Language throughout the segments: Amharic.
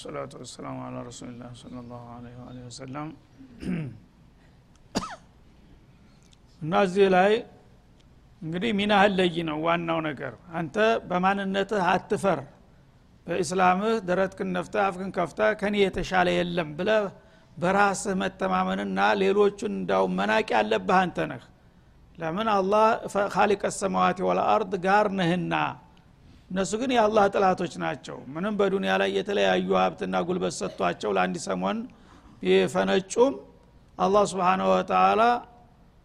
ሰላቱ ወሰላሙ አላ ረሱሊላህ ስለ ላሁ ወአሊሂ ወሰለም እና እዚህ ላይ እንግዲህ ሚናህን ለይ ነው ዋናው ነገር። አንተ በማንነትህ አትፈር። በኢስላምህ ደረትክን ነፍተህ አፍክን ከፍተህ ከኔ የተሻለ የለም ብለ በራስህ መተማመንና ሌሎቹን እንዳው መናቅ ያለብህ አንተ ነህ። ለምን? አላህ ካሊቀ ሰማዋት ወልአርድ ጋር ነህና እነሱ ግን የአላህ ጥላቶች ናቸው። ምንም በዱንያ ላይ የተለያዩ ሀብትና ጉልበት ሰጥቷቸው ለአንድ ሰሞን ቢፈነጩም አላህ ስብሓንሁ ወተላ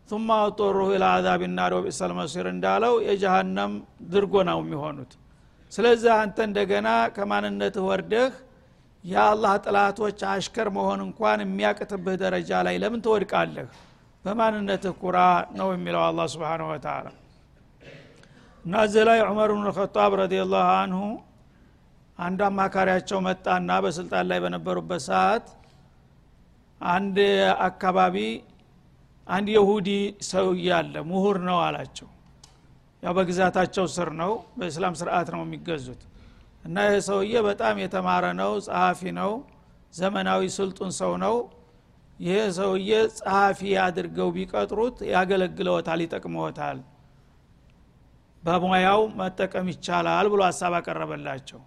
ثم አጦሩሁ ኢላ አዛብ ናር መሲር እንዳለው የጀሃነም ድርጎ ነው የሚሆኑት። ስለዚህ አንተ እንደገና ከማንነትህ ወርደህ የአላህ ጥላቶች አሽከር መሆን እንኳን የሚያቅትብህ ደረጃ ላይ ለምን ትወድቃለህ? በማንነትህ ኩራ ነው የሚለው አላ ስብን ወተላ እና እዚህ ላይ ዑመር ብን ልከጣብ ረዲላሁ አንሁ አንዱ አማካሪያቸው መጣና በስልጣን ላይ በነበሩበት ሰዓት አንድ አካባቢ አንድ የሁዲ ሰውዬ አለ ምሁር ነው አላቸው። ያው በግዛታቸው ስር ነው በእስላም ስርዓት ነው የሚገዙት። እና ይህ ሰውዬ በጣም የተማረ ነው ጸሐፊ ነው ዘመናዊ ስልጡን ሰው ነው። ይህ ሰውዬ ጸሐፊ አድርገው ቢቀጥሩት ያገለግለዎታል ይጠቅመዎታል በሙያው መጠቀም ይቻላል ብሎ ሀሳብ አቀረበላቸው።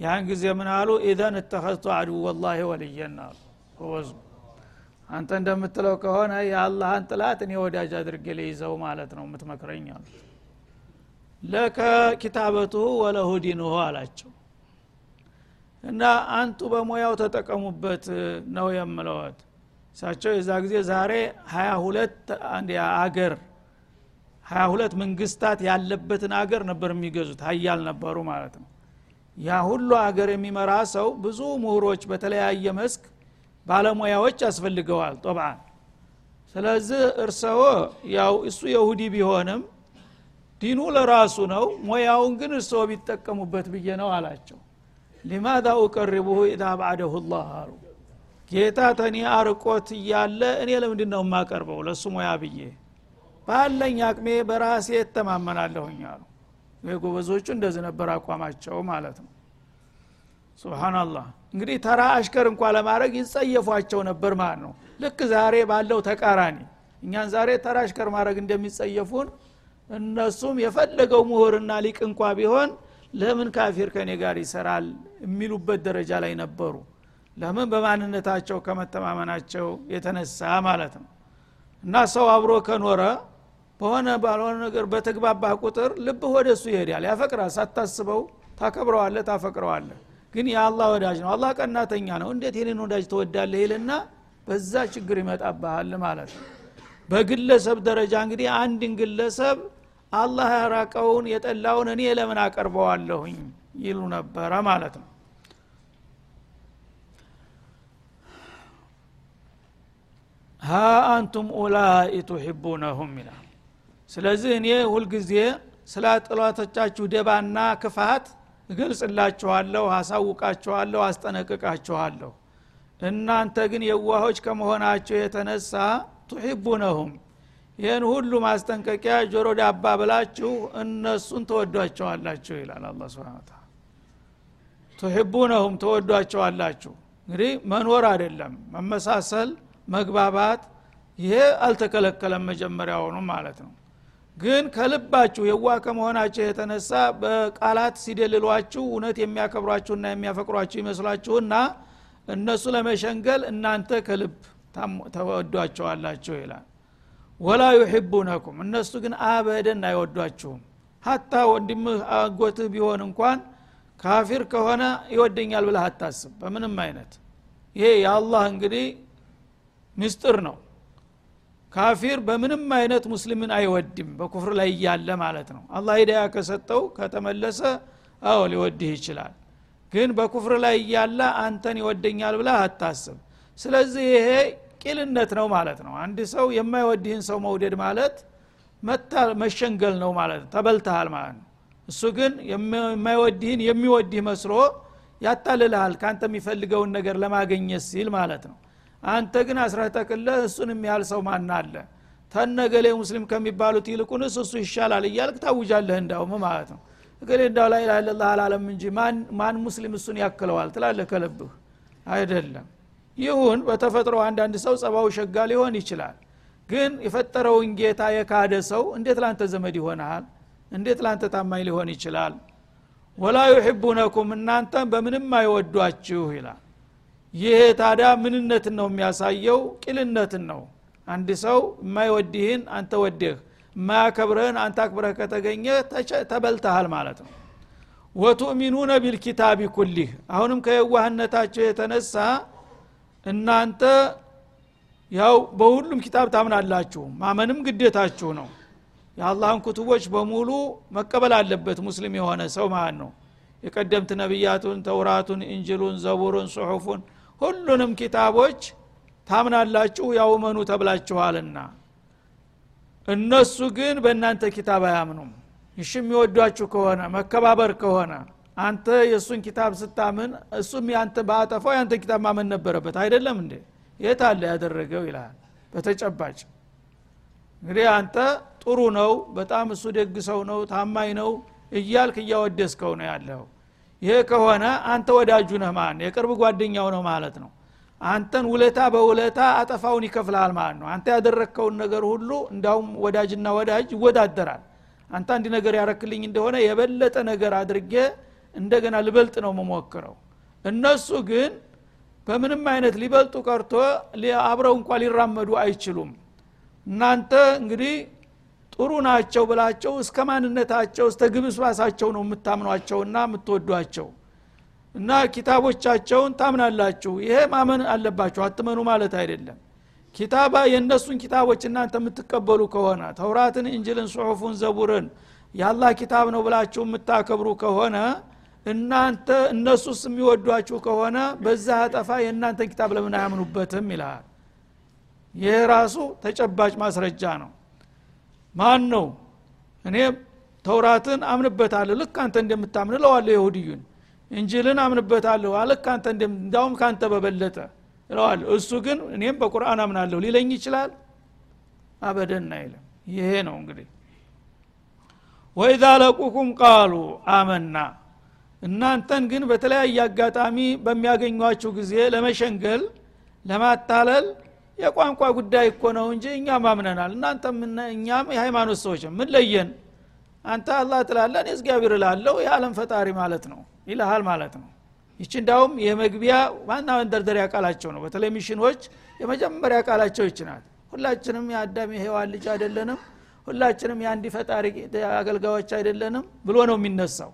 ያን ጊዜ ምን አሉ? ኢዘን እተኸዝቱ አድው ወላሂ ወልየን አሉ። አንተ እንደምትለው ከሆነ የአላህን ጥላት እኔ ወዳጅ አድርጌ ልይዘው ማለት ነው የምትመክረኝ አሉት ለከ ኪታበቱሁ ወለሁ ዲንሁ አላቸው። እና አንቱ በሙያው ተጠቀሙበት ነው የምለወት እሳቸው የዛ ጊዜ ዛሬ ሀያ ሁለት አገር ሀያ ሁለት መንግስታት ያለበትን አገር ነበር የሚገዙት። ሀያል ነበሩ ማለት ነው። ያ ሁሉ አገር የሚመራ ሰው ብዙ ምሁሮች በተለያየ መስክ ባለሙያዎች ያስፈልገዋል ጦብአን ስለዚህ እርሰዎ ያው እሱ የሁዲ ቢሆንም ዲኑ ለራሱ ነው ሙያውን ግን እርስዎ ቢጠቀሙበት ብዬ ነው አላቸው። ሊማዛ ኡቀሪቡሁ ኢዛ ባዕደሁ አሉ። ጌታ ተኔ አርቆት እያለ እኔ ለምንድን ነው የማቀርበው ለእሱ ሙያ ብዬ ባለኝ አቅሜ በራሴ እተማመናለሁኝ አሉ። ጎበዞቹ እንደዚህ ነበር አቋማቸው ማለት ነው። ሱብሃናላህ እንግዲህ ተራ አሽከር እንኳ ለማድረግ ይጸየፏቸው ነበር ማለት ነው። ልክ ዛሬ ባለው ተቃራኒ እኛን ዛሬ ተራ አሽከር ማድረግ እንደሚጸየፉን እነሱም የፈለገው ምሁርና ሊቅ እንኳ ቢሆን ለምን ካፊር ከኔ ጋር ይሰራል የሚሉበት ደረጃ ላይ ነበሩ። ለምን በማንነታቸው ከመተማመናቸው የተነሳ ማለት ነው። እና ሰው አብሮ ከኖረ በሆነ ባልሆነ ነገር በተግባባ ቁጥር ልብህ ወደ እሱ ይሄዳል። ያፈቅራል። ሳታስበው ታከብረዋለ ታፈቅረዋለ ግን የአላህ ወዳጅ ነው። አላህ ቀናተኛ ነው። እንዴት ይህንን ወዳጅ ተወዳለህ ይልና በዛ ችግር ይመጣብሃል ማለት ነው። በግለሰብ ደረጃ እንግዲህ አንድን ግለሰብ አላህ ያራቀውን የጠላውን እኔ ለምን አቀርበዋለሁኝ ይሉ ነበረ ማለት ነው። ሀ አንቱም ኡላይ ቱሒቡነሁም ይላል ስለዚህ እኔ ሁልጊዜ ስለ ጥላቶቻችሁ ደባና ክፋት እገልጽላችኋለሁ አሳውቃችኋለሁ አስጠነቅቃችኋለሁ። እናንተ ግን የዋሆች ከመሆናቸው የተነሳ ቱሒቡነሁም ይህን ሁሉ ማስጠንቀቂያ ጆሮ ዳባ ብላችሁ እነሱን ተወዷቸዋላችሁ ይላል አላ ስብን ታላ ቱሒቡነሁም ተወዷቸዋላችሁ። እንግዲህ መኖር አይደለም መመሳሰል መግባባት ይሄ አልተከለከለም መጀመሪያውኑ ማለት ነው ግን ከልባችሁ የዋ ከመሆናቸው የተነሳ በቃላት ሲደልሏችሁ እውነት የሚያከብሯችሁና የሚያፈቅሯችሁ ይመስሏችሁና እነሱ ለመሸንገል እናንተ ከልብ ተወዷቸዋላችሁ ይላል። ወላ ዩሕቡነኩም እነሱ ግን አበደን አይወዷችሁም። ሀታ ወንድምህ አጎትህ ቢሆን እንኳን ካፊር ከሆነ ይወደኛል ብለህ አታስብ። በምንም አይነት ይሄ የአላህ እንግዲህ ምስጥር ነው ካፊር በምንም አይነት ሙስሊምን አይወድም በኩፍር ላይ እያለ ማለት ነው። አላህ ሂዳያ ከሰጠው ከተመለሰ አዎ ሊወድህ ይችላል። ግን በኩፍር ላይ እያለ አንተን ይወደኛል ብለህ አታስብ። ስለዚህ ይሄ ቂልነት ነው ማለት ነው። አንድ ሰው የማይወድህን ሰው መውደድ ማለት መሸንገል ነው ማለት ነው። ተበልተሃል ማለት ነው። እሱ ግን የማይወድህን የሚወድህ መስሎ ያታልልሃል ከአንተ የሚፈልገውን ነገር ለማገኘት ሲል ማለት ነው አንተ ግን አስረተክለህ እሱን የሚያህል ሰው ማና አለ? ተነገሌ ሙስሊም ከሚባሉት ይልቁንስ እሱ ይሻላል እያልክ ታውጃለህ እንዳውም ማለት ነው። እገሌ እንዳው ላይ ላላ አላለም እንጂ ማን ሙስሊም እሱን ያክለዋል ትላለ ከልብህ? አይደለም። ይሁን በተፈጥሮ አንዳንድ ሰው ጸባው ሸጋ ሊሆን ይችላል። ግን የፈጠረውን ጌታ የካደ ሰው እንዴት ላንተ ዘመድ ይሆናል? እንዴት ላንተ ታማኝ ሊሆን ይችላል? ወላ ዩሕቡነኩም እናንተም በምንም አይወዷችሁ ይላል ይሄ ታዲያ ምንነትን ነው የሚያሳየው? ቂልነትን ነው። አንድ ሰው የማይወድህን አንተ ወደህ የማያከብረህን አንተ አክብረህ ከተገኘ ተበልተሃል ማለት ነው። ወቱእሚኑነ ቢልኪታቢ ኩሊህ። አሁንም ከየዋህነታቸው የተነሳ እናንተ ያው በሁሉም ኪታብ ታምናላችሁ። ማመንም ግዴታችሁ ነው። የአላህን ኩቱቦች በሙሉ መቀበል አለበት ሙስሊም የሆነ ሰው ማለት ነው። የቀደምት ነቢያቱን ተውራቱን እንጅሉን ዘቡሩን ጽሑፉን ሁሉንም ኪታቦች ታምናላችሁ ያው ተብላችኋልና። እነሱ ግን በእናንተ ኪታብ አያምኑም። እሺ የሚወዷችሁ ከሆነ መከባበር ከሆነ አንተ የእሱን ኪታብ ስታምን እሱም ያንተ በአጠፋው ያንተ ኪታብ ማመን ነበረበት። አይደለም እንዴ? የት አለ ያደረገው? ይልሃል በተጨባጭ እንግዲህ አንተ ጥሩ ነው በጣም እሱ ደግ ነው ታማኝ ነው እያልክ እያወደስከው ነው ያለው ይሄ ከሆነ አንተ ወዳጁ ነህ ማለት የቅርብ ጓደኛው ነው ማለት ነው። አንተን ውለታ በውለታ አጠፋውን ይከፍልሃል ማለት ነው። አንተ ያደረግከውን ነገር ሁሉ እንዳውም ወዳጅና ወዳጅ ይወዳደራል። አንተ አንድ ነገር ያረክልኝ እንደሆነ የበለጠ ነገር አድርጌ እንደገና ልበልጥ ነው መሞክረው እነሱ ግን በምንም አይነት ሊበልጡ ቀርቶ አብረው እንኳ ሊራመዱ አይችሉም። እናንተ እንግዲህ ጥሩ ናቸው ብላቸው እስከ ማንነታቸው እስተ ግብስባሳቸው ነው የምታምኗቸውና የምትወዷቸው። እና ኪታቦቻቸውን ታምናላችሁ። ይሄ ማመን አለባችሁ። አትመኑ ማለት አይደለም። ኪታባ የእነሱን ኪታቦች እናንተ የምትቀበሉ ከሆነ ተውራትን እንጅልን ጽሑፉን ዘቡርን የአላህ ኪታብ ነው ብላችሁ የምታከብሩ ከሆነ እናንተ እነሱስ የሚወዷችሁ ከሆነ በዛ አጠፋ የእናንተን ኪታብ ለምን አያምኑበትም ይልሃል ይህ ራሱ ተጨባጭ ማስረጃ ነው ማን ነው እኔ ተውራትን አምንበታለሁ። ልክ አንተ እንደምታምን እለዋለሁ ይሁድዩን እንጅልን አምንበታለሁ። ልክ አንተ እንዳውም ካንተ በበለጠ እለዋለሁ። እሱ ግን እኔም በቁርአን አምናለሁ። ሊለኝ ይችላል? አበደን አይልም። ይሄ ነው እንግዲህ። ወኢዛ ለቁኩም ቃሉ አመና። እናንተን ግን በተለያየ አጋጣሚ በሚያገኟችሁ ጊዜ ለመሸንገል ለማታለል የቋንቋ ጉዳይ እኮ ነው እንጂ እኛም አምነናል። እናንተም እኛም የሃይማኖት ሰዎች ምን ለየን? አንተ አላህ ትላለን እግዚአብሔር እላለሁ የዓለም ፈጣሪ ማለት ነው ይልሃል ማለት ነው። ይች እንዳውም የመግቢያ ዋና መንደርደሪያ ቃላቸው ነው። በተለይ ሚሽኖች የመጀመሪያ ቃላቸው ይች ናት። ሁላችንም የአዳም የሔዋን ልጅ አይደለንም ሁላችንም የአንድ ፈጣሪ አገልጋዮች አይደለንም ብሎ ነው የሚነሳው።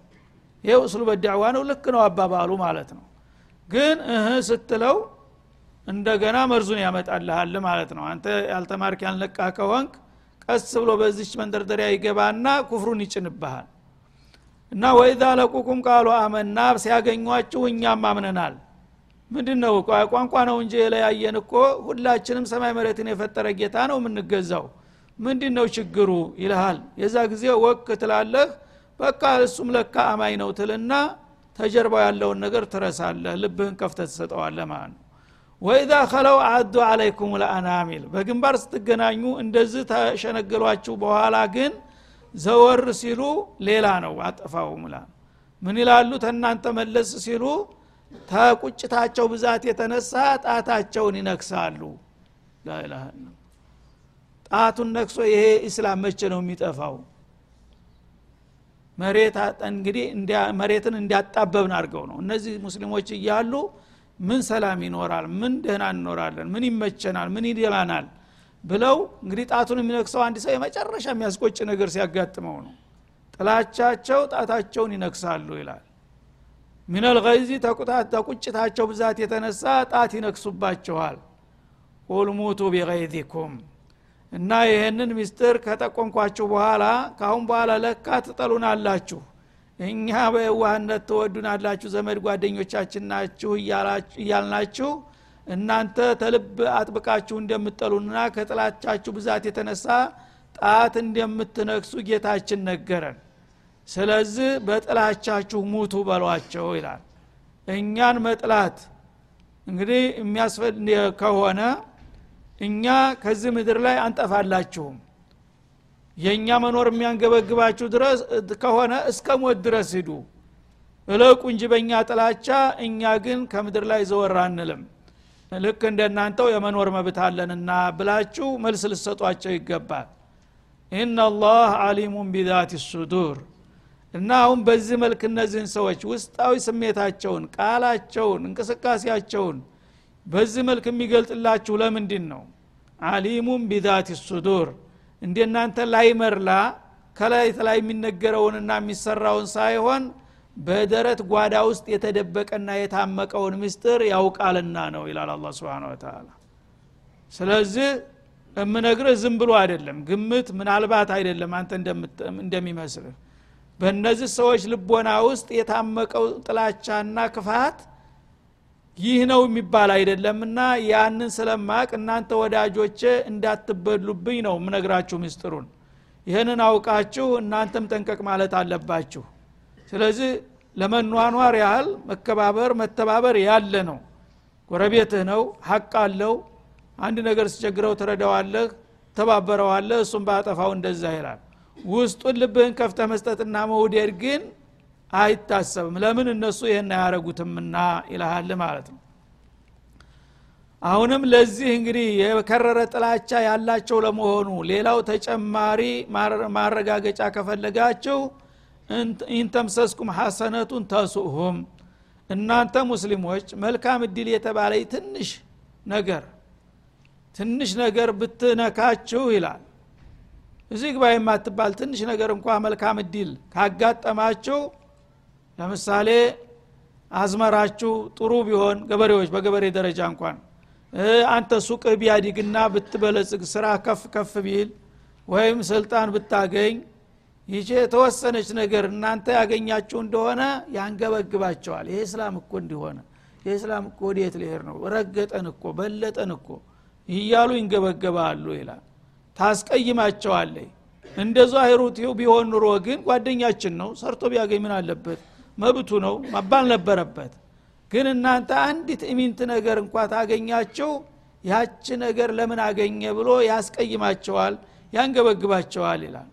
ይሄው እስሉ በዳዕዋ ነው ልክ ነው አባባሉ ማለት ነው። ግን እህ ስትለው እንደገና መርዙን ያመጣልሃል ማለት ነው። አንተ ያልተማርክ ያልነቃ ከሆንክ ቀስ ብሎ በዚች መንደርደሪያ ይገባና ኩፍሩን ይጭንብሃል። እና ወይዛ ለቁኩም ቃሉ አመና ሲያገኟችሁ እኛም አምነናል። ምንድን ነው ቋንቋ ነው እንጂ የለያየን እኮ ሁላችንም ሰማይ መሬትን የፈጠረ ጌታ ነው የምንገዛው። ምንድን ነው ችግሩ ይልሃል። የዛ ጊዜ ወክ ትላለህ። በቃ እሱም ለካ አማኝ ነው ትልና ተጀርባው ያለውን ነገር ትረሳለህ። ልብህን ከፍተ ትሰጠዋለህ ማለት ነው ወኢዛ ከለው አዱ አለይኩም ለአናሚል በግንባር ስትገናኙ እንደዚህ ተሸነገሏችሁ በኋላ ግን ዘወር ሲሉ ሌላ ነው አጠፋው ሙላ ምን ይላሉ? ተናንተ መለስ ሲሉ ተቁጭታቸው ብዛት የተነሳ ጣታቸውን ይነክሳሉ። ጣቱን ነክሶ ይሄ ኢስላም መቼ ነው የሚጠፋው? መሬት እንግዲህ መሬትን እንዲያጣበብን አድርገው ነው። እነዚህ ሙስሊሞች እያሉ ምን ሰላም ይኖራል? ምን ደህና እንኖራለን? ምን ይመቸናል? ምን ይደላናል? ብለው እንግዲህ ጣቱን የሚነክሰው አንድ ሰው የመጨረሻ የሚያስቆጭ ነገር ሲያጋጥመው ነው። ጥላቻቸው ጣታቸውን ይነክሳሉ ይላል። ሚነል ገይዚ ተቁጭታቸው ብዛት የተነሳ ጣት ይነክሱባቸዋል። ቁል ሙቱ ቢገይዚኩም እና ይህንን ሚስጥር ከጠቆምኳችሁ በኋላ ካሁን በኋላ ለካ ትጠሉናላችሁ እኛ በየዋህነት ትወዱናላችሁ ዘመድ ጓደኞቻችን ናችሁ እያልናችሁ እናንተ ተልብ አጥብቃችሁ እንደምትጠሉና ከጥላቻችሁ ብዛት የተነሳ ጣት እንደምትነክሱ ጌታችን ነገረን። ስለዚህ በጥላቻችሁ ሙቱ በሏቸው ይላል። እኛን መጥላት እንግዲህ የሚያስፈል ከሆነ እኛ ከዚህ ምድር ላይ አንጠፋላችሁም የእኛ መኖር የሚያንገበግባችሁ ድረስ ከሆነ እስከ ሞት ድረስ ሂዱ። እለቁ እንጂ በእኛ ጥላቻ እኛ ግን ከምድር ላይ ዘወር አንልም። ልክ እንደናንተው የመኖር መብት አለንና ብላችሁ መልስ ልሰጧቸው ይገባል። ኢናላህ አሊሙን ቢዛት ሱዱር። እና አሁን በዚህ መልክ እነዚህን ሰዎች ውስጣዊ ስሜታቸውን ቃላቸውን እንቅስቃሴያቸውን በዚህ መልክ የሚገልጥላችሁ ለምንድን ነው? አሊሙን ቢዛት ሱዱር እንደናንተ ላይመርላ ከላይ ላይ የሚነገረውንና የሚሰራውን ሳይሆን በደረት ጓዳ ውስጥ የተደበቀና የታመቀውን ምስጢር ያውቃልና ነው ይላል አላ ስብን ወተላ ስለዚህ የምነግርህ ዝም ብሎ አይደለም ግምት ምናልባት አይደለም አንተ እንደሚመስልህ። በእነዚህ ሰዎች ልቦና ውስጥ የታመቀው ጥላቻና ክፋት ይህ ነው የሚባል አይደለምና ያንን ስለማቅ እናንተ ወዳጆቼ እንዳትበሉብኝ ነው ምነግራችሁ ምስጢሩን። ይህንን አውቃችሁ እናንተም ጠንቀቅ ማለት አለባችሁ። ስለዚህ ለመኗኗር ያህል መከባበር መተባበር ያለ ነው። ጎረቤትህ ነው ሀቅ አለው። አንድ ነገር ሲቸግረው ትረዳዋለህ ተባበረዋለህ እሱም ባጠፋው እንደዛ ይላል። ውስጡን ልብህን ከፍተ መስጠትና መውደድ ግን አይታሰብም። ለምን እነሱ ይህን አያረጉትምና ይልሃል ማለት ነው። አሁንም ለዚህ እንግዲህ የከረረ ጥላቻ ያላቸው ለመሆኑ ሌላው ተጨማሪ ማረጋገጫ ከፈለጋችሁ ኢንተምሰስኩም ሐሰነቱን ተሱሁም። እናንተ ሙስሊሞች መልካም እድል የተባለ ትንሽ ነገር ትንሽ ነገር ብትነካችሁ ይላል። እዚህ ግባ የማትባል ትንሽ ነገር እንኳ መልካም እድል ካጋጠማችሁ ለምሳሌ አዝመራችሁ ጥሩ ቢሆን ገበሬዎች በገበሬ ደረጃ እንኳን አንተ ሱቅህ ቢያዲግና ብትበለጽግ ስራ ከፍ ከፍ ቢል ወይም ስልጣን ብታገኝ ይቺ የተወሰነች ነገር እናንተ ያገኛችሁ እንደሆነ ያንገበግባቸዋል። ይሄ እስላም እኮ እንዲሆነ ይሄ እስላም እኮ ወዴት ሊሄድ ነው? ረገጠን እኮ በለጠን እኮ እያሉ ይንገበገባሉ ይላል። ታስቀይማቸዋለች። እንደ ዛሂሩት ቢሆን ኑሮ ግን ጓደኛችን ነው ሰርቶ ቢያገኝ ምን አለበት መብቱ ነው መባል ነበረበት። ግን እናንተ አንዲት ኢምንት ነገር እንኳ ታገኛቸው ያች ነገር ለምን አገኘ ብሎ ያስቀይማቸዋል ያንገበግባቸዋል ይላል።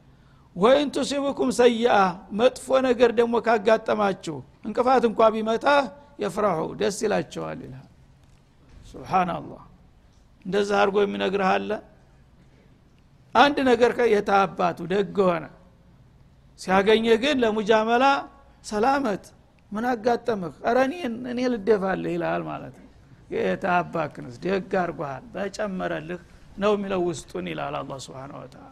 وإن تصبكم سيئة መጥፎ ነገር ደግሞ ካጋጠማችሁ እንቅፋት እንኳ ቢመታ የፍራሑ ደስ ይላቸዋል ይላል። ሱብሓናላህ እንደዛ አድርጎ የሚነግርህ አለ? አንድ ነገር የታባቱ ደግ ሆነ። ሲያገኘ ግን ለሙጃመላ ሰላመት ምን አጋጠምህ? ረ እኔ ልደፋልህ ይልሃል ማለት ነው። የታባክንስ ደግ አርጓሃል በጨመረልህ ነው የሚለው ውስጡን ይላል አላ ስብን ወተላ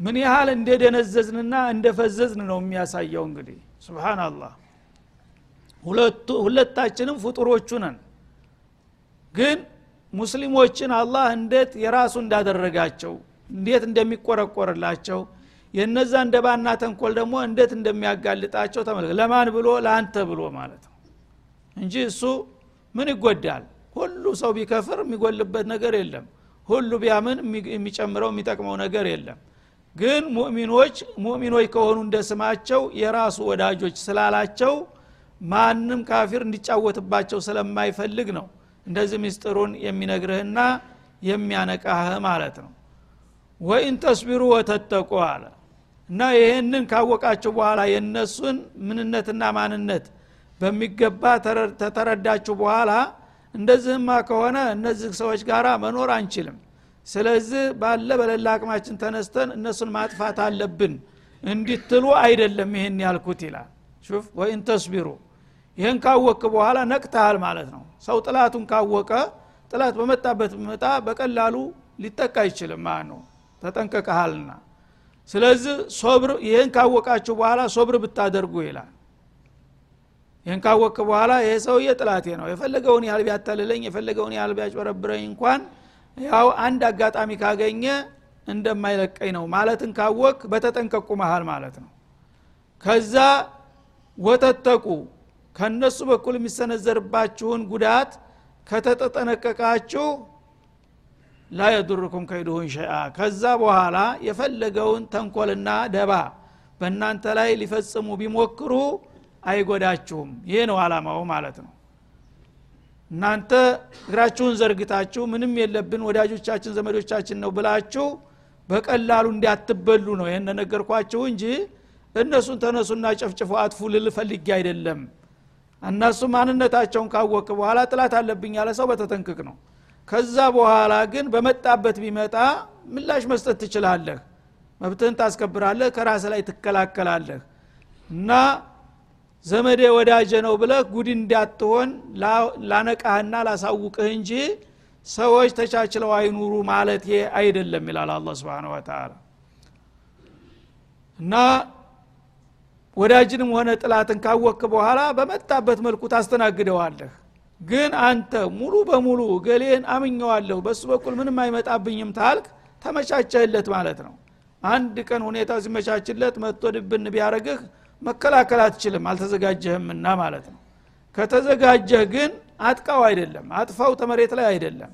ምን ያህል እንደደነዘዝንና እንደፈዘዝን ነው የሚያሳየው እንግዲህ። ስብናላህ ሁለታችንም ፍጡሮቹ ነን። ግን ሙስሊሞችን አላህ እንዴት የራሱ እንዳደረጋቸው እንዴት እንደሚቆረቆርላቸው የነዛ እንደባና ተንኮል ደግሞ እንዴት እንደሚያጋልጣቸው ተመልከ ለማን ብሎ? ለአንተ ብሎ ማለት ነው። እንጂ እሱ ምን ይጎዳል? ሁሉ ሰው ቢከፍር የሚጎልበት ነገር የለም። ሁሉ ቢያምን የሚጨምረው የሚጠቅመው ነገር የለም። ግን ሙእሚኖች ሙእሚኖች ከሆኑ እንደ ስማቸው የራሱ ወዳጆች ስላላቸው ማንም ካፊር እንዲጫወትባቸው ስለማይፈልግ ነው እንደዚህ ምስጢሩን የሚነግርህና የሚያነቃህ ማለት ነው። ወኢን ተስቢሩ ወተተቁ አለ እና ይህንን ካወቃችሁ በኋላ የእነሱን ምንነትና ማንነት በሚገባ ተተረዳችሁ በኋላ እንደዚህማ ከሆነ እነዚህ ሰዎች ጋር መኖር አንችልም። ስለዚህ ባለ በሌላ አቅማችን ተነስተን እነሱን ማጥፋት አለብን። እንዲትሉ አይደለም ይህን ያልኩት ይላል። ሹፍ ወይን ተስቢሩ። ይህን ካወቅ በኋላ ነቅተሃል ማለት ነው። ሰው ጥላቱን ካወቀ ጥላት በመጣበት መጣ በቀላሉ ሊጠቃ አይችልም ማለት ነው። ተጠንቀቀሃልና ስለዚህ ሶብር ይህን ካወቃችሁ በኋላ ሶብር ብታደርጉ ይላል። ይህን ካወቅ በኋላ ይሄ ሰውዬ ጥላቴ ነው። የፈለገውን ያህል ቢያታልለኝ የፈለገውን ያህል ቢያጭበረብረኝ እንኳን ያው አንድ አጋጣሚ ካገኘ እንደማይለቀኝ ነው ማለትን ካወቅ በተጠንቀቁ መሃል ማለት ነው። ከዛ ወተተቁ። ከነሱ በኩል የሚሰነዘርባችሁን ጉዳት ከተጠነቀቃችሁ ላ የዱርኩም ከይድሁን ሸአ ከዛ በኋላ የፈለገውን ተንኮልና ደባ በእናንተ ላይ ሊፈጽሙ ቢሞክሩ አይጎዳችሁም። ይህ ነው አላማው ማለት ነው። እናንተ እግራችሁን ዘርግታችሁ ምንም የለብን ወዳጆቻችን ዘመዶቻችን ነው ብላችሁ በቀላሉ እንዲያትበሉ ነው ይህን ነገርኳችሁ እንጂ እነሱን ተነሱና ጨፍጭፎ አጥፉ ልል ፈልጌ አይደለም። እነሱ ማንነታቸውን ካወቅ በኋላ ጥላት አለብኝ ያለ ሰው በተጠንቅቅ ነው ከዛ በኋላ ግን በመጣበት ቢመጣ ምላሽ መስጠት ትችላለህ። መብትህን ታስከብራለህ ከራስ ላይ ትከላከላለህ። እና ዘመዴ ወዳጀ ነው ብለህ ጉድ እንዳትሆን ላነቃህና ላሳውቅህ እንጂ ሰዎች ተቻችለው አይኑሩ ማለት አይደለም ይላል አላ ስብን ወተላ እና ወዳጅንም ሆነ ጥላትን ካወክ በኋላ በመጣበት መልኩ ታስተናግደዋለህ ግን አንተ ሙሉ በሙሉ ገሌን አምኘዋለሁ በሱ በኩል ምንም አይመጣብኝም ታልክ ተመቻቸህለት ማለት ነው። አንድ ቀን ሁኔታው ሲመቻችለት መጥቶ ድብን ቢያደረግህ መከላከል አትችልም አልተዘጋጀህምና ማለት ነው። ከተዘጋጀህ ግን አጥቃው አይደለም አጥፋው ተመሬት ላይ አይደለም።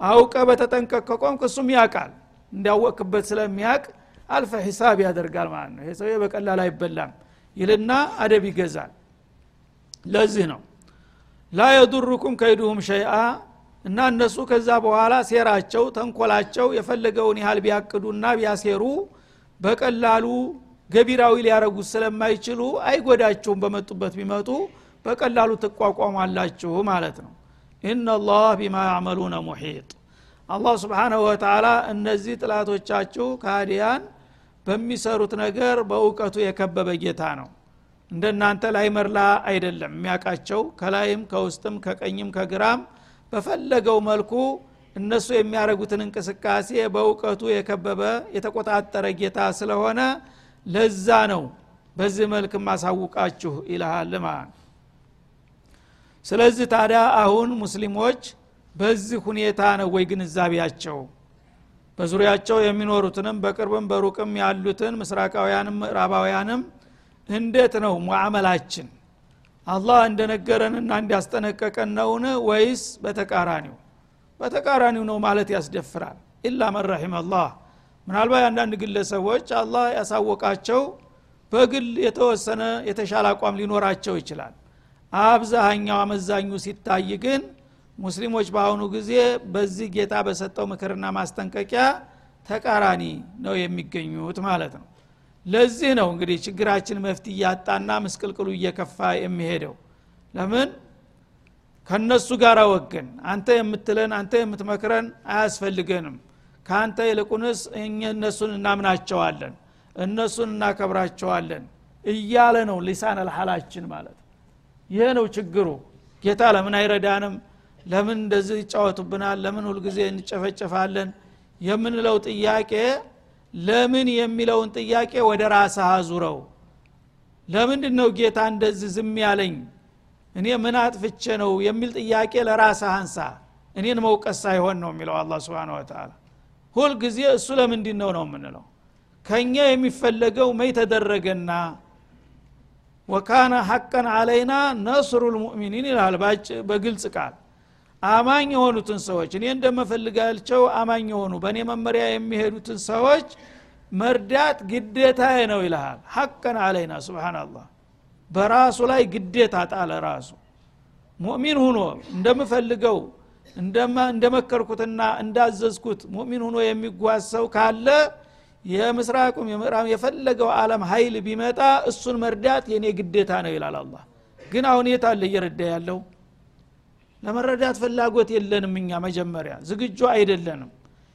አውቀ በተጠንቀቅ ከቆምክ እሱም ያቃል እንዲያወቅበት ስለሚያቅ አልፈ ሂሳብ ያደርጋል ማለት ነው። ይሄ ሰው በቀላል አይበላም ይልና አደብ ይገዛል። ለዚህ ነው ላ የዱርኩም ከይዱሁም ሸይአ እና እነሱ ከዛ በኋላ ሴራቸው ተንኮላቸው የፈለገውን ያህል ቢያቅዱና ቢያሴሩ በቀላሉ ገቢራዊ ሊያረጉት ስለማይችሉ አይጎዳችሁም በመጡበት ቢመጡ በቀላሉ ትቋቋማላችሁ ማለት ነው። ኢናላህ ቢማ ያዕመሉነ ሙሒጥ። አላህ ስብሓናሁ ወተላ እነዚህ ጥላቶቻችሁ ካዲያን በሚሰሩት ነገር በእውቀቱ የከበበ ጌታ ነው እንደናንተ ላይ መርላ አይደለም። የሚያውቃቸው ከላይም ከውስጥም ከቀኝም ከግራም በፈለገው መልኩ እነሱ የሚያደርጉትን እንቅስቃሴ በእውቀቱ የከበበ የተቆጣጠረ ጌታ ስለሆነ ለዛ ነው በዚህ መልክ ማሳውቃችሁ ይልሃል ስለዚህ ታዲያ አሁን ሙስሊሞች በዚህ ሁኔታ ነው ወይ ግንዛቤያቸው? በዙሪያቸው የሚኖሩትንም በቅርብም በሩቅም ያሉትን ምስራቃውያንም ምዕራባውያንም እንዴት ነው ሙዓመላችን አላህ እንደነገረንና እንዲያስጠነቀቀን ነውን? ወይስ በተቃራኒው? በተቃራኒው ነው ማለት ያስደፍራል። ኢላ መን አላህ። ምናልባት አንዳንድ ግለሰቦች አላህ ያሳወቃቸው በግል የተወሰነ የተሻለ አቋም ሊኖራቸው ይችላል። አብዛሃኛው አመዛኙ ሲታይ ግን ሙስሊሞች በአሁኑ ጊዜ በዚህ ጌታ በሰጠው ምክርና ማስጠንቀቂያ ተቃራኒ ነው የሚገኙት ማለት ነው ለዚህ ነው እንግዲህ ችግራችን መፍት እያጣና ምስቅልቅሉ እየከፋ የሚሄደው። ለምን? ከነሱ ጋር ወገን አንተ የምትለን አንተ የምትመክረን አያስፈልገንም። ከአንተ ይልቁንስ እነሱን እናምናቸዋለን እነሱን እናከብራቸዋለን እያለ ነው ሊሳን አልሐላችን ማለት። ይህ ነው ችግሩ። ጌታ ለምን አይረዳንም? ለምን እንደዚህ ይጫወቱብናል? ለምን ሁልጊዜ እንጨፈጨፋለን? የምንለው ጥያቄ ለምን የሚለውን ጥያቄ ወደ ራስህ አዙረው። ለምንድን ነው ጌታ እንደዚህ ዝም ያለኝ? እኔ ምን አጥፍቼ ነው የሚል ጥያቄ ለራስህ አንሳ። እኔን መውቀስ ሳይሆን ነው የሚለው አላ ስብን ወተላ ሁልጊዜ እሱ ለምንድን ነው ነው የምንለው? ከእኛ የሚፈለገው መይ ተደረገና? ወካነ ሐቀን አለይና ነስሩ ልሙእሚኒን ይላል በግልጽ ቃል አማኝ የሆኑትን ሰዎች እኔ እንደምፈልጋቸው አማኝ የሆኑ በእኔ መመሪያ የሚሄዱትን ሰዎች መርዳት ግዴታዬ ነው ይልሃል። ሐቀን አለይና ስብናላህ በራሱ ላይ ግዴታ ጣለ ራሱ። ሙእሚን ሁኖ እንደምፈልገው እንደመከርኩትና እንዳዘዝኩት ሙእሚን ሁኖ የሚጓዝ ሰው ካለ የምስራቁም የምዕራብ የፈለገው አለም ሀይል ቢመጣ እሱን መርዳት የኔ ግዴታ ነው ይላል አላህ። ግን አሁን የት አለ እየረዳ ያለው ለመረዳት ፍላጎት የለንም እኛ መጀመሪያ። ዝግጁ አይደለንም።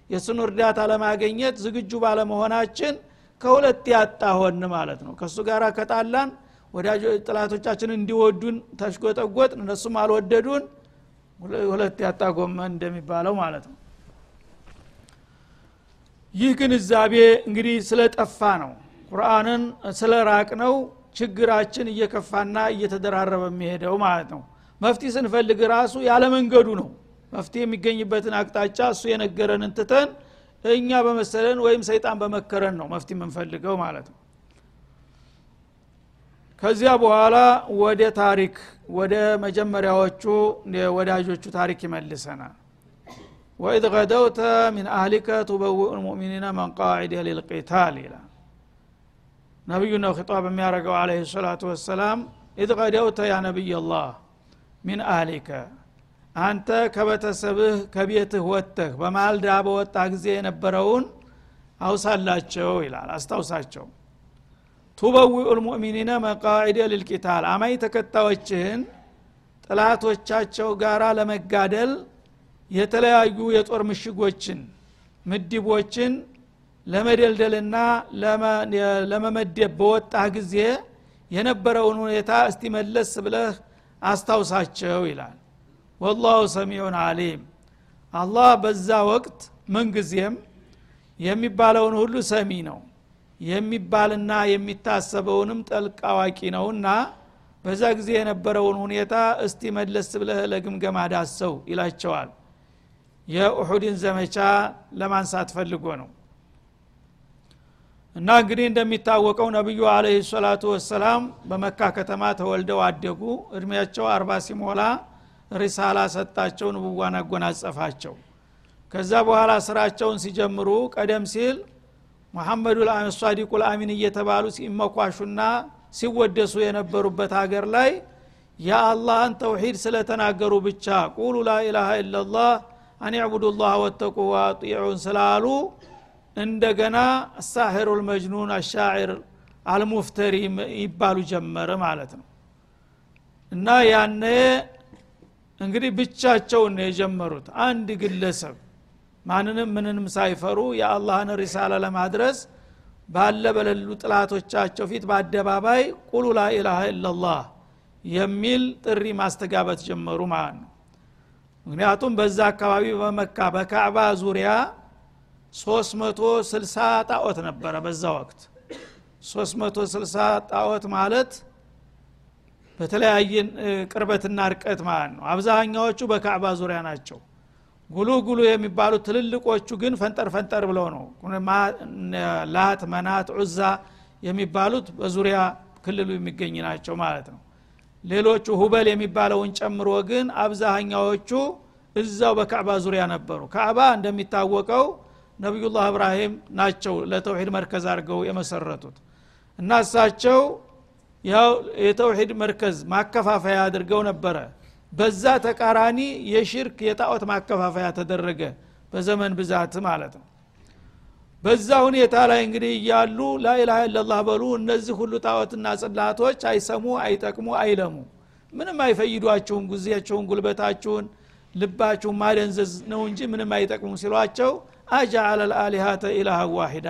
የእሱን እርዳታ ለማገኘት ዝግጁ ባለመሆናችን ከሁለት ያጣ ሆን ማለት ነው። ከእሱ ጋር ከጣላን ወዳጆ ጥላቶቻችን እንዲወዱን ተሽጎጠጎጥ እነሱም አልወደዱን ሁለት ያጣ ጎመን እንደሚባለው ማለት ነው። ይህ ግንዛቤ እንግዲህ ስለጠፋ ነው። ቁርአንን ስለ ራቅ ነው ችግራችን እየከፋና እየተደራረበ የሚሄደው ማለት ነው መፍትሄ ስንፈልግ ራሱ ያለ መንገዱ ነው። መፍትሄ የሚገኝበትን አቅጣጫ እሱ የነገረንን ትተን እኛ በመሰለን ወይም ሰይጣን በመከረን ነው መፍትሄ የምንፈልገው ማለት ነው። ከዚያ በኋላ ወደ ታሪክ ወደ መጀመሪያዎቹ ወዳጆቹ ታሪክ ይመልሰናል። ወኢዝ ገደውተ ሚን አህሊከ ቱበውእ ልሙእሚኒነ መንቃዒደ ሊልቂታል ይላል። ነቢዩ ነው ኺጣብ የሚያደርገው አለህ ሰላቱ ወሰላም إذ غدوت يا نبي الله من أهلك አንተ ከቤተሰብህ ከቤትህ ወጥተህ በማልዳ በወጣ ጊዜ የነበረውን አውሳላቸው ይላል አስታውሳቸው። تبوئ المؤمنين مقاعد للقتال አማኝ ተከታዮችህን ጠላቶቻቸው ጋራ ለመጋደል የተለያዩ የጦር ምሽጎችን ምድቦችን ለመደልደልና ለመመደብ በወጣህ ጊዜ የነበረውን ሁኔታ እስቲ መለስ ብለህ አስታውሳቸው ይላል። ወላሁ ሰሚዑን አሊም አላህ በዛ ወቅት ምንጊዜም የሚባለውን ሁሉ ሰሚ ነው። የሚባልና የሚታሰበውንም ጠልቅ አዋቂ ነውና በዛ ጊዜ የነበረውን ሁኔታ እስቲ መለስ ብለህ ለግምገማ ዳሰው ይላቸዋል። የኡሑድን ዘመቻ ለማንሳት ፈልጎ ነው እና እንግዲህ እንደሚታወቀው ነቢዩ አለህ ሰላቱ ወሰላም በመካ ከተማ ተወልደው አደጉ። እድሜያቸው አርባ ሲሞላ ሪሳላ ሰጣቸው ንቡዋን አጎናጸፋቸው። ከዛ በኋላ ስራቸውን ሲጀምሩ ቀደም ሲል ሙሐመዱ ሳዲቁ ልአሚን እየተባሉ ሲመኳሹና ሲወደሱ የነበሩበት ሀገር ላይ የአላህን ተውሂድ ስለተናገሩ ብቻ ቁሉ ላኢላሃ ኢላላህ አን ዕቡዱ ላህ ወተቁ ስላሉ እንደገና ሳሒሩ ልመጅኑን አሻዒር አልሙፍተሪ ይባሉ ጀመረ ማለት ነው። እና ያነ እንግዲህ ብቻቸውን ነው የጀመሩት። አንድ ግለሰብ ማንንም ምንንም ሳይፈሩ የአላህን ሪሳላ ለማድረስ ባለ በሌሉ ጥላቶቻቸው ፊት በአደባባይ ቁሉ ላኢላሃ ኢላላህ የሚል ጥሪ ማስተጋበት ጀመሩ ማለት ነው። ምክንያቱም በዛ አካባቢ በመካ በካዕባ ዙሪያ 360 ጣዖት ነበረ በዛ ወቅት። 360 ጣዖት ማለት በተለያየ ቅርበትና እርቀት ማለት ነው። አብዛኛዎቹ በካዕባ ዙሪያ ናቸው። ጉሉ ጉሉ የሚባሉት ትልልቆቹ ግን ፈንጠር ፈንጠር ብለው ነው። ላት መናት ዑዛ የሚባሉት በዙሪያ ክልሉ የሚገኝ ናቸው ማለት ነው። ሌሎቹ ሁበል የሚባለውን ጨምሮ ግን አብዛኛዎቹ እዛው በካዕባ ዙሪያ ነበሩ። ካዕባ እንደሚታወቀው ነቢዩላህ እብራሂም ናቸው ለተውሂድ መርከዝ አድርገው የመሰረቱት። እና እሳቸው ያው የተውሂድ መርከዝ ማከፋፈያ አድርገው ነበረ። በዛ ተቃራኒ የሽርክ የጣዖት ማከፋፈያ ተደረገ በዘመን ብዛት ማለት ነው። በዛ ሁኔታ ላይ እንግዲህ እያሉ ላኢላሃ ኢላላህ በሉ እነዚህ ሁሉ ጣዖትና ጽላቶች አይሰሙ አይጠቅሙ አይለሙ ምንም አይፈይዷችሁን ጊዜያችሁን ጉልበታችሁን ልባችሁን ማደንዘዝ ነው እንጂ ምንም አይጠቅሙ ሲሏቸው አጃአለ ልአሊሃተ ኢላሃ ዋሂዳ።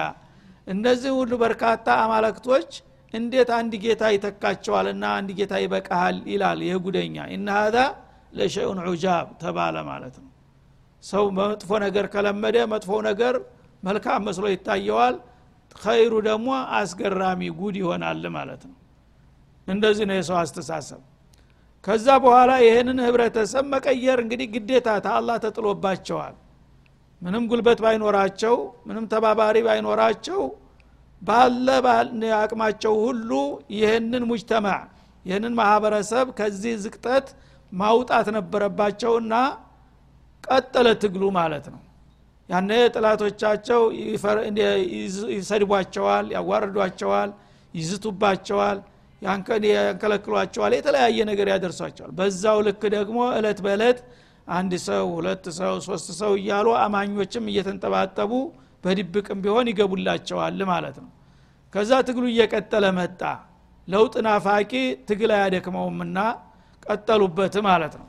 እነዚህ ሁሉ በርካታ አማለክቶች እንዴት አንድ ጌታ ይተካቸዋልና አንድ ጌታ ይበቃሃል ይላል ይህ ጉደኛ። እና ሀዛ ለሸኡን ዑጃብ ተባለ ማለት ነው። ሰው መጥፎ ነገር ከለመደ መጥፎ ነገር መልካም መስሎ ይታየዋል። ኸይሩ ደግሞ አስገራሚ ጉድ ይሆናል ማለት ነው። እንደዚህ ነው የሰው አስተሳሰብ ከዛ በኋላ ይህንን ህብረተሰብ መቀየር እንግዲህ ግዴታ ታአላህ ተጥሎባቸዋል። ምንም ጉልበት ባይኖራቸው ምንም ተባባሪ ባይኖራቸው ባለ አቅማቸው ሁሉ ይህንን ሙጅተማዕ ይህንን ማህበረሰብ ከዚህ ዝቅጠት ማውጣት ነበረባቸውና ቀጠለ ትግሉ ማለት ነው። ያነ ጥላቶቻቸው ይሰድቧቸዋል ያዋርዷቸዋል ይዝቱባቸዋል ያንከለክሏቸዋል የተለያየ ነገር ያደርሷቸዋል። በዛው ልክ ደግሞ እለት በእለት አንድ ሰው ሁለት ሰው ሶስት ሰው እያሉ አማኞችም እየተንጠባጠቡ በድብቅም ቢሆን ይገቡላቸዋል ማለት ነው። ከዛ ትግሉ እየቀጠለ መጣ። ለውጥ ናፋቂ ትግል አያደክመውምና ቀጠሉበት ማለት ነው።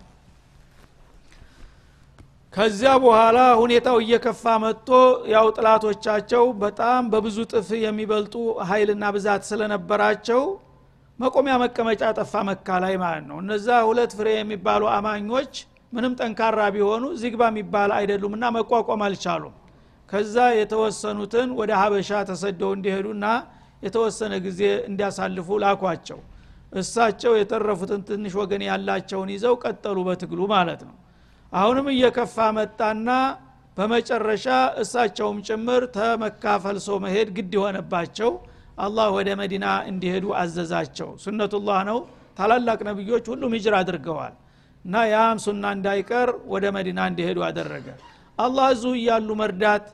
ከዚያ በኋላ ሁኔታው እየከፋ መጥቶ ያው ጥላቶቻቸው በጣም በብዙ ጥፍ የሚበልጡ ኃይልና ብዛት ስለነበራቸው መቆሚያ መቀመጫ ጠፋ መካ ላይ ማለት ነው። እነዛ ሁለት ፍሬ የሚባሉ አማኞች ምንም ጠንካራ ቢሆኑ ዚግባ የሚባል አይደሉም እና መቋቋም አልቻሉም። ከዛ የተወሰኑትን ወደ ሀበሻ ተሰደው እንዲሄዱና የተወሰነ ጊዜ እንዲያሳልፉ ላኳቸው። እሳቸው የተረፉትን ትንሽ ወገን ያላቸውን ይዘው ቀጠሉ በትግሉ ማለት ነው። አሁንም እየከፋ መጣና በመጨረሻ እሳቸውም ጭምር ተመካፈል ሰው መሄድ ግድ የሆነባቸው አላህ ወደ መዲና እንዲሄዱ አዘዛቸው። ሱነቱላህ ነው። ታላላቅ ነቢዮች ሁሉም ሂጅር አድርገዋል። እና ያም ሱና እንዳይቀር ወደ መዲና እንዲሄዱ አደረገ። አላህ እዙ እያሉ መርዳት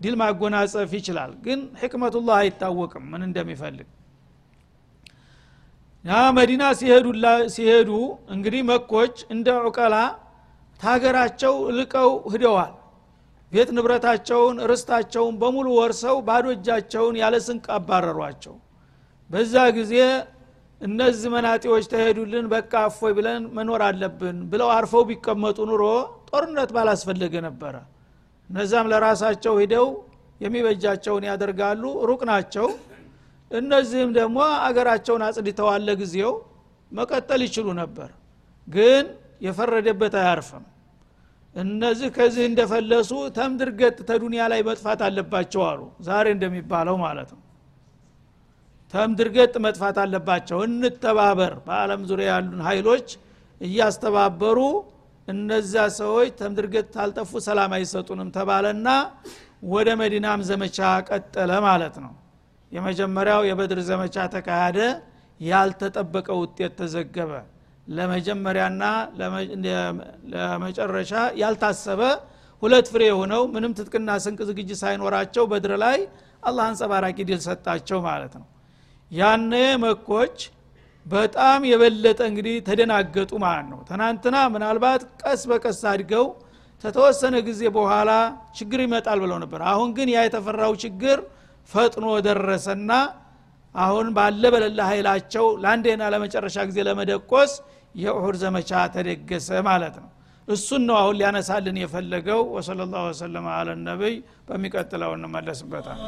ድል ማጎናጸፍ ይችላል ግን ሕክመቱላህ አይታወቅም። ምን እንደሚፈልግ ያ መዲና ሲሄዱ እንግዲህ መኮች እንደ ዑቀላ ታገራቸው ልቀው ህደዋል ቤት ንብረታቸውን ርስታቸውን በሙሉ ወርሰው ባዶ እጃቸውን ያለ ስንቅ አባረሯቸው። በዛ ጊዜ እነዚህ መናጤዎች ተሄዱልን በቃ እፎይ ብለን መኖር አለብን ብለው አርፈው ቢቀመጡ ኑሮ ጦርነት ባላስፈለገ ነበረ። እነዛም ለራሳቸው ሂደው የሚበጃቸውን ያደርጋሉ ሩቅ ናቸው። እነዚህም ደግሞ አገራቸውን አጽድተዋል ለጊዜው መቀጠል ይችሉ ነበር። ግን የፈረደበት አያርፍም እነዚህ ከዚህ እንደፈለሱ ተምድር ገጥ ተዱኒያ ላይ መጥፋት አለባቸው አሉ። ዛሬ እንደሚባለው ማለት ነው። ተምድር ገጥ መጥፋት አለባቸው። እንተባበር። በአለም ዙሪያ ያሉን ኃይሎች እያስተባበሩ እነዚያ ሰዎች ተምድር ገጥ ታልጠፉ ሰላም አይሰጡንም ተባለና ወደ መዲናም ዘመቻ ቀጠለ ማለት ነው። የመጀመሪያው የበድር ዘመቻ ተካሄደ። ያልተጠበቀ ውጤት ተዘገበ ለመጀመሪያና ለመጨረሻ ያልታሰበ ሁለት ፍሬ የሆነው ምንም ትጥቅና ስንቅ ዝግጅት ሳይኖራቸው በድር ላይ አላህ አንጸባራቂ ድል ሰጣቸው ማለት ነው። ያነ መኮች በጣም የበለጠ እንግዲህ ተደናገጡ ማለት ነው። ትናንትና ምናልባት ቀስ በቀስ አድገው ተተወሰነ ጊዜ በኋላ ችግር ይመጣል ብለው ነበር። አሁን ግን ያ የተፈራው ችግር ፈጥኖ ደረሰና አሁን ባለ በለላ ኃይላቸው ለአንዴና ለመጨረሻ ጊዜ ለመደቆስ የኡሑድ ዘመቻ ተደገሰ ማለት ነው። እሱን ነው አሁን ሊያነሳልን የፈለገው። ወሰለ ላሁ ወሰለማ አለ ነቢይ። በሚቀጥለው እንመለስበታል